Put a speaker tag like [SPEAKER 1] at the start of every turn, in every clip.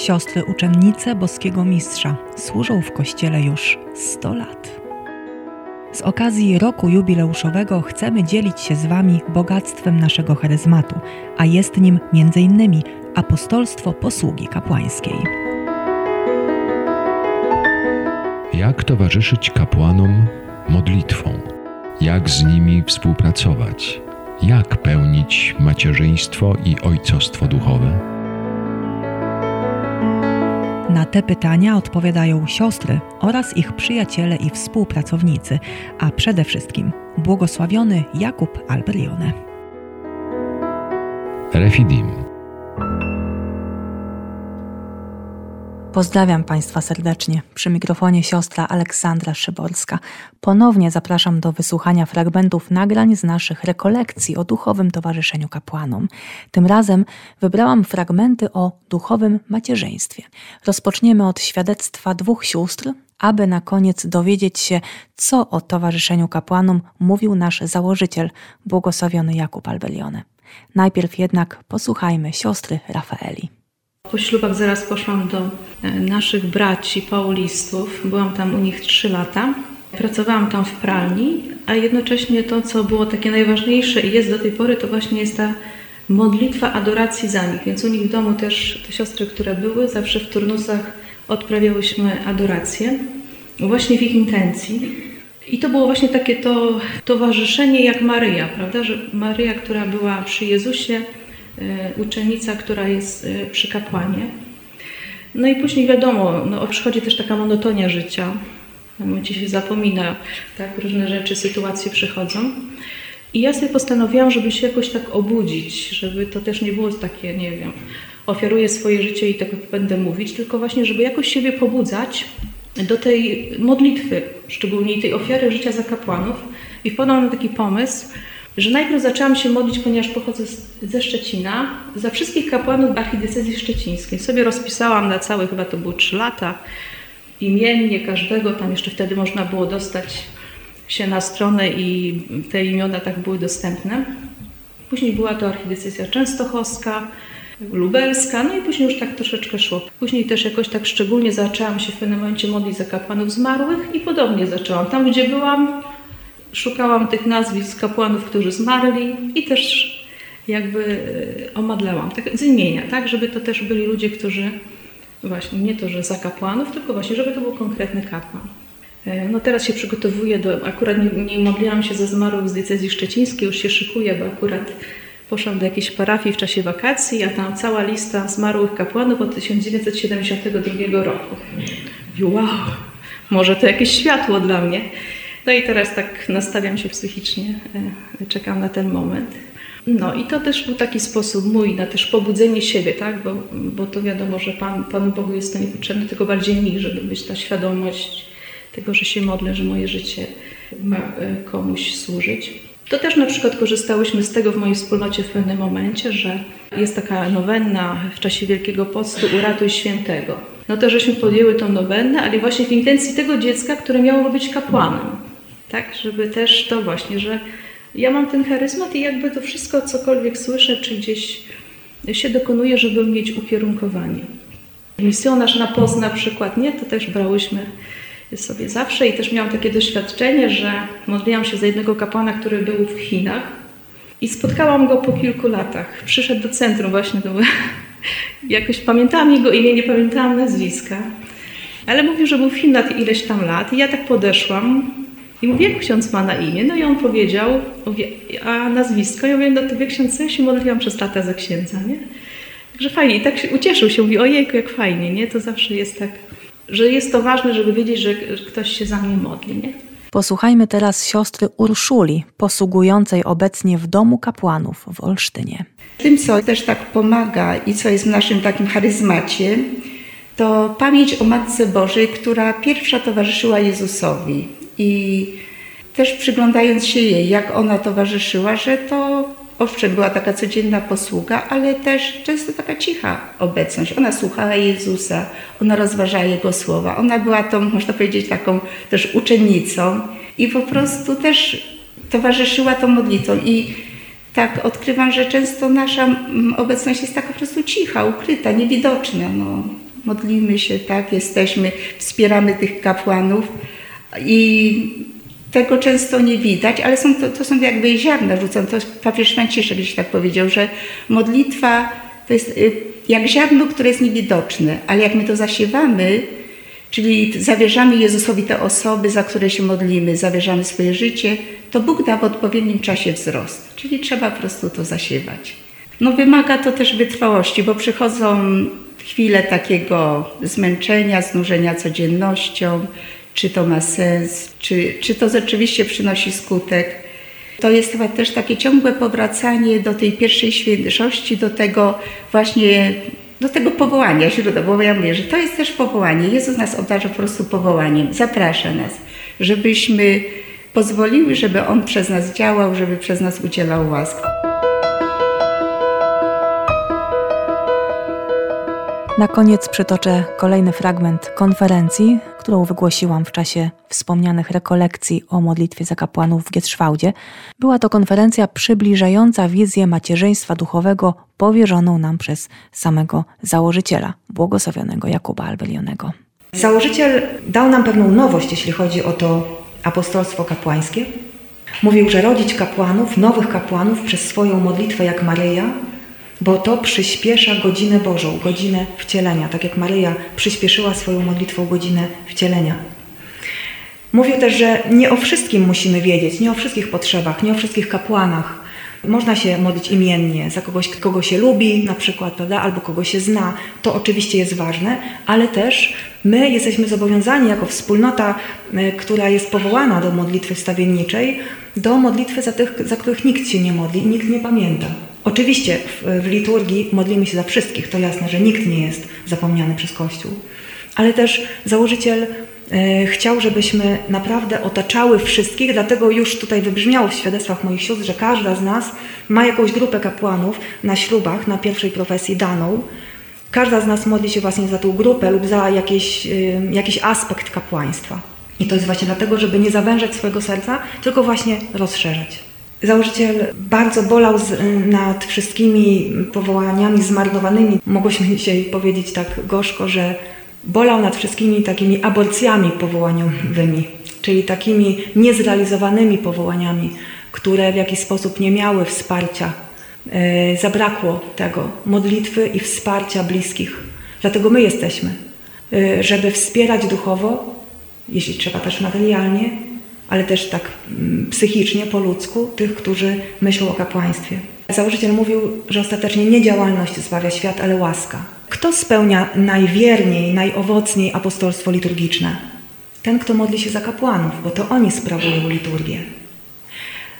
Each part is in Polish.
[SPEAKER 1] Siostry uczennice boskiego mistrza służą w kościele już 100 lat. Z okazji roku jubileuszowego chcemy dzielić się z Wami bogactwem naszego charyzmatu, a jest nim m.in. apostolstwo posługi kapłańskiej.
[SPEAKER 2] Jak towarzyszyć kapłanom modlitwą? Jak z nimi współpracować? Jak pełnić macierzyństwo i ojcostwo duchowe?
[SPEAKER 1] Na te pytania odpowiadają siostry oraz ich przyjaciele i współpracownicy, a przede wszystkim błogosławiony Jakub Alberione.
[SPEAKER 2] Refidim.
[SPEAKER 1] Pozdrawiam Państwa serdecznie. Przy mikrofonie siostra Aleksandra Szyborska. Ponownie zapraszam do wysłuchania fragmentów nagrań z naszych rekolekcji o duchowym towarzyszeniu kapłanom. Tym razem wybrałam fragmenty o duchowym macierzyństwie. Rozpoczniemy od świadectwa dwóch sióstr, aby na koniec dowiedzieć się, co o towarzyszeniu kapłanom mówił nasz założyciel, błogosławiony Jakub Albelione. Najpierw jednak posłuchajmy siostry Rafaeli.
[SPEAKER 3] Po ślubach zaraz poszłam do e, naszych braci paulistów. Byłam tam u nich trzy lata. Pracowałam tam w pralni, a jednocześnie to, co było takie najważniejsze i jest do tej pory, to właśnie jest ta modlitwa adoracji za nich. Więc u nich w domu też te siostry, które były, zawsze w turnusach odprawiałyśmy adorację, właśnie w ich intencji. I to było właśnie takie to towarzyszenie jak Maryja, prawda? Że Maryja, która była przy Jezusie, uczennica, która jest e, przy kapłanie. No i później wiadomo, no, przychodzi też taka monotonia życia. W momencie się zapomina, tak, różne rzeczy, sytuacje przychodzą. I ja sobie postanowiłam, żeby się jakoś tak obudzić, żeby to też nie było takie, nie wiem, ofiaruję swoje życie i tak będę mówić, tylko właśnie, żeby jakoś siebie pobudzać do tej modlitwy, szczególnie tej ofiary życia za kapłanów. I wpadłam na taki pomysł, że najpierw zaczęłam się modlić, ponieważ pochodzę ze Szczecina, za wszystkich kapłanów archidiecezji szczecińskiej. Sobie rozpisałam na całe, chyba to było trzy lata, imiennie każdego, tam jeszcze wtedy można było dostać się na stronę i te imiona tak były dostępne. Później była to archidiecezja częstochowska, lubelska, no i później już tak troszeczkę szło. Później też jakoś tak szczególnie zaczęłam się w pewnym momencie modlić za kapłanów zmarłych i podobnie zaczęłam. Tam, gdzie byłam, szukałam tych nazwisk kapłanów, którzy zmarli i też jakby e, omadlałam tak, z imienia, tak, żeby to też byli ludzie, którzy właśnie nie to, że za kapłanów, tylko właśnie, żeby to był konkretny kapłan. E, no teraz się przygotowuję do, akurat nie, nie modliłam się za zmarłych z diecezji szczecińskiej, już się szykuję, bo akurat poszłam do jakiejś parafii w czasie wakacji, a tam cała lista zmarłych kapłanów od 1972 roku. Wow, może to jakieś światło dla mnie. No i teraz tak nastawiam się psychicznie, e, czekam na ten moment. No i to też był taki sposób mój na też pobudzenie siebie, tak? Bo, bo to wiadomo, że Pan, Panu Bogu jest to niepotrzebne, tylko bardziej mi, żeby być ta świadomość tego, że się modlę, że moje życie ma e, komuś służyć. To też na przykład korzystałyśmy z tego w mojej wspólnocie w pewnym momencie, że jest taka nowenna w czasie Wielkiego Postu Uratuj Świętego. No to żeśmy podjęły tą nowennę, ale właśnie w intencji tego dziecka, które miało być kapłanem. Tak, żeby też to właśnie, że ja mam ten charyzmat i jakby to wszystko, cokolwiek słyszę, czy gdzieś się dokonuje, żeby mieć ukierunkowanie. Misjonarz na post na przykład, nie? To też brałyśmy sobie zawsze i też miałam takie doświadczenie, że modliłam się za jednego kapłana, który był w Chinach i spotkałam go po kilku latach. Przyszedł do centrum właśnie, do... jakoś pamiętałam jego imię, nie pamiętałam nazwiska. Ale mówił, że był w Chinach ileś tam lat i ja tak podeszłam i mówię, jak ksiądz ma na imię? No i on powiedział, mówię, a nazwisko? Ja mówię, no to wie ksiądz, ja się modliłam przez lata za księdza, nie? Także fajnie. I tak się ucieszył się, mówi, ojejku, jak fajnie, nie? To zawsze jest tak, że jest to ważne, żeby wiedzieć, że ktoś się za mnie modli, nie?
[SPEAKER 1] Posłuchajmy teraz siostry Urszuli, posługującej obecnie w domu kapłanów w Olsztynie.
[SPEAKER 4] Tym, co też tak pomaga i co jest w naszym takim charyzmacie, to pamięć o Matce Bożej, która pierwsza towarzyszyła Jezusowi. I też przyglądając się jej, jak ona towarzyszyła, że to owszem była taka codzienna posługa, ale też często taka cicha obecność. Ona słuchała Jezusa, ona rozważała Jego słowa, ona była tą, można powiedzieć, taką też uczennicą i po prostu też towarzyszyła tą modlitwą. I tak odkrywam, że często nasza mm, obecność jest taka po prostu cicha, ukryta, niewidoczna. No modlimy się, tak, jesteśmy, wspieramy tych kapłanów i tego często nie widać, ale są to, to są jakby ziarna rzucone. To papież Franciszek gdzieś tak powiedział, że modlitwa to jest y, jak ziarno, które jest niewidoczne, ale jak my to zasiewamy, czyli zawierzamy Jezusowi te osoby, za które się modlimy, zawierzamy swoje życie, to Bóg da w odpowiednim czasie wzrost. Czyli trzeba po prostu to zasiewać. No wymaga to też wytrwałości, bo przychodzą chwile takiego zmęczenia, znużenia codziennością, czy to ma sens, czy, czy to rzeczywiście przynosi skutek. To jest chyba też takie ciągłe powracanie do tej pierwszej świętości, do tego właśnie, do tego powołania źródła, bo ja mówię, że to jest też powołanie. Jezus nas obdarza po prostu powołaniem, zaprasza nas, żebyśmy pozwoliły, żeby On przez nas działał, żeby przez nas udzielał łask.
[SPEAKER 1] Na koniec przytoczę kolejny fragment konferencji, którą wygłosiłam w czasie wspomnianych rekolekcji o modlitwie za kapłanów w Gietrzwałdzie. Była to konferencja przybliżająca wizję macierzyństwa duchowego powierzoną nam przez samego założyciela, błogosławionego Jakuba Albelionego. Założyciel dał nam pewną nowość, jeśli chodzi o to apostolstwo kapłańskie. Mówił, że rodzić kapłanów, nowych kapłanów przez swoją modlitwę jak Maryja, bo to przyspiesza godzinę Bożą, godzinę wcielenia, tak jak Maryja przyspieszyła swoją modlitwą godzinę wcielenia. Mówił też, że nie o wszystkim musimy wiedzieć, nie o wszystkich potrzebach, nie o wszystkich kapłanach. Można się modlić imiennie za kogoś, kogo się lubi, na przykład, prawda, albo kogo się zna. To oczywiście jest ważne, ale też my jesteśmy zobowiązani jako wspólnota, e, która jest powołana do modlitwy wstawienniczej, do modlitwy za tych, za których nikt się nie modli i nikt nie pamięta. Oczywiście w, w liturgii modlimy się za wszystkich, to jasne, że nikt nie jest zapomniany przez Kościół. Ale też założyciel e, chciał, żebyśmy naprawdę otaczały wszystkich, dlatego już tutaj wybrzmiało w świadectwach moich sióstr, że każda z nas ma jakąś grupę kapłanów na ślubach, na pierwszej profesji daną. Każda z nas modli się właśnie za tą grupę lub za jakiś, e, jakiś aspekt kapłaństwa. I to jest właśnie dlatego, żeby nie zawężać swojego serca, tylko właśnie rozszerzać. Założyciel bardzo bolał z, nad wszystkimi powołaniami zmarnowanymi. Mogłyśmy dzisiaj powiedzieć tak gorzko, że bolał nad wszystkimi takimi aborcjami powołaniowymi, czyli takimi niezrealizowanymi powołaniami, które w jakiś sposób nie miały wsparcia. E, zabrakło tego modlitwy i wsparcia bliskich. Dlatego my jesteśmy, e, żeby wspierać duchowo, jeśli trzeba też materialnie, ale też tak mm, psychicznie, po ludzku, tych, którzy myślą o kapłaństwie. Założyciel mówił, że ostatecznie nie działalność zbawia świat, ale łaska. Kto spełnia najwierniej, najowocniej apostolstwo liturgiczne? Ten, kto modli się za kapłanów, bo to oni sprawują liturgię.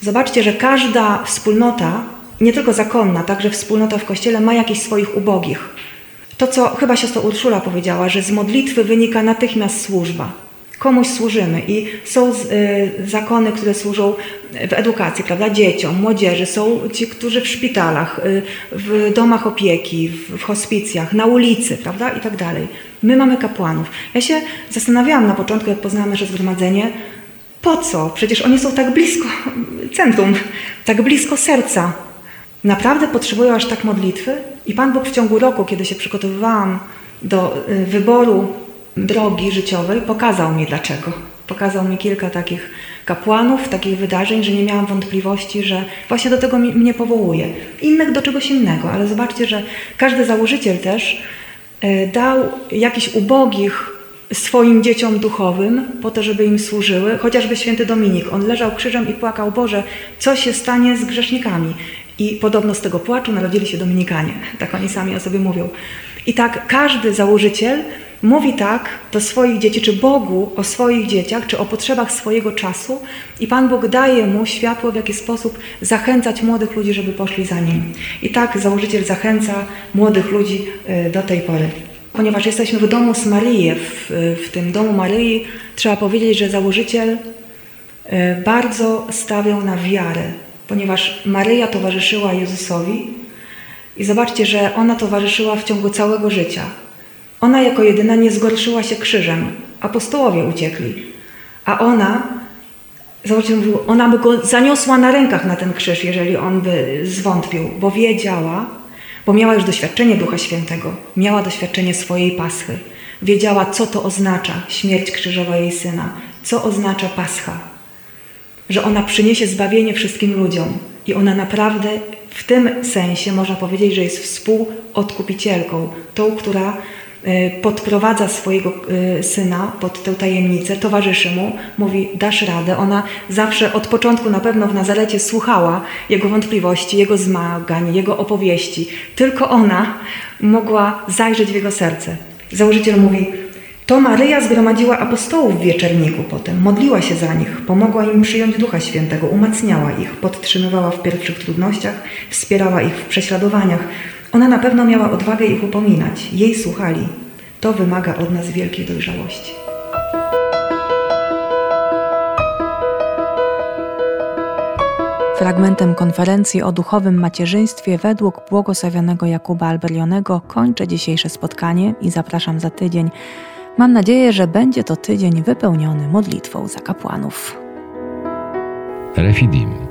[SPEAKER 1] Zobaczcie, że każda wspólnota, nie tylko zakonna, także wspólnota w kościele, ma jakichś swoich ubogich. To, co chyba siostra Urszula powiedziała, że z modlitwy wynika natychmiast służba komuś służymy i są y, zakony, które służą w edukacji, prawda, dzieciom, młodzieży, są ci, którzy w szpitalach, y, w domach opieki, w, hospicjach, na ulicy, prawda, i tak dalej. My mamy kapłanów. Ja się zastanawiałam na początku, jak poznałam nasze zgromadzenie, po co? Przecież oni są tak blisko centrum, tak blisko serca. Naprawdę potrzebują aż tak modlitwy? I Pan Bóg w ciągu roku, kiedy się przygotowywałam do wyboru drogi życiowej pokazał mi dlaczego. Pokazał mi kilka takich kapłanów, takich wydarzeń, że nie miałam wątpliwości, że właśnie do tego mnie powołuje. Innych do czegoś innego, ale zobaczcie, że każdy założyciel też e, dał jakichś ubogich swoim dzieciom duchowym po to, żeby im służyły, chociażby święty Dominik. On leżał krzyżem i płakał, Boże, co się stanie z grzesznikami? I podobno z tego płaczu narodzili się Dominikanie. Tak oni sami o sobie mówią. I tak każdy założyciel mówi tak do swoich dzieci, czy Bogu o swoich dzieciach, czy o potrzebach swojego czasu i Pan Bóg daje mu światło, w jaki sposób zachęcać młodych ludzi, żeby poszli za nim. I tak założyciel zachęca młodych ludzi y, do tej pory. Ponieważ jesteśmy w domu z Maryi, w, w tym domu Maryi trzeba powiedzieć, że założyciel y, bardzo stawiał na wiarę, ponieważ Maryja towarzyszyła Jezusowi i zobaczcie, że ona towarzyszyła w ciągu całego życia. Ona jako jedyna nie zgorszyła się krzyżem. Apostołowie uciekli. A ona, zobaczcie, ona by go zaniosła na rękach na ten krzyż, jeżeli on by zwątpił, bo wiedziała, bo miała już doświadczenie Ducha Świętego, miała doświadczenie swojej paschy. Wiedziała, co to oznacza śmierć krzyżowa jej syna, co oznacza pascha, że ona przyniesie zbawienie wszystkim ludziom i ona naprawdę w tym sensie można powiedzieć, że jest współodkupicielką, tą, która podprowadza swojego e, syna pod tę tajemnicę, towarzyszy mu, mówi dasz radę. Ona zawsze od początku na pewno w Nazarecie słuchała jego wątpliwości, jego zmagań, jego opowieści. Tylko ona mogła zajrzeć w jego serce. Założyciel mówi, to Maryja zgromadziła apostołów w wieczerniku potem, modliła się za nich, pomogła im przyjąć Ducha Świętego, umacniała ich, podtrzymywała w pierwszych trudnościach, wspierała ich w prześladowaniach. Ona na pewno miała odwagę ich upominać, jej słuchali. To wymaga od nas wielkiej dojrzałości. Fragmentem konferencji o duchowym macierzyństwie według błogosławionego Jakuba Alberionego kończę dzisiejsze spotkanie i zapraszam za tydzień. Mam nadzieję, że będzie to tydzień wypełniony modlitwą za kapłanów.
[SPEAKER 2] Refidim.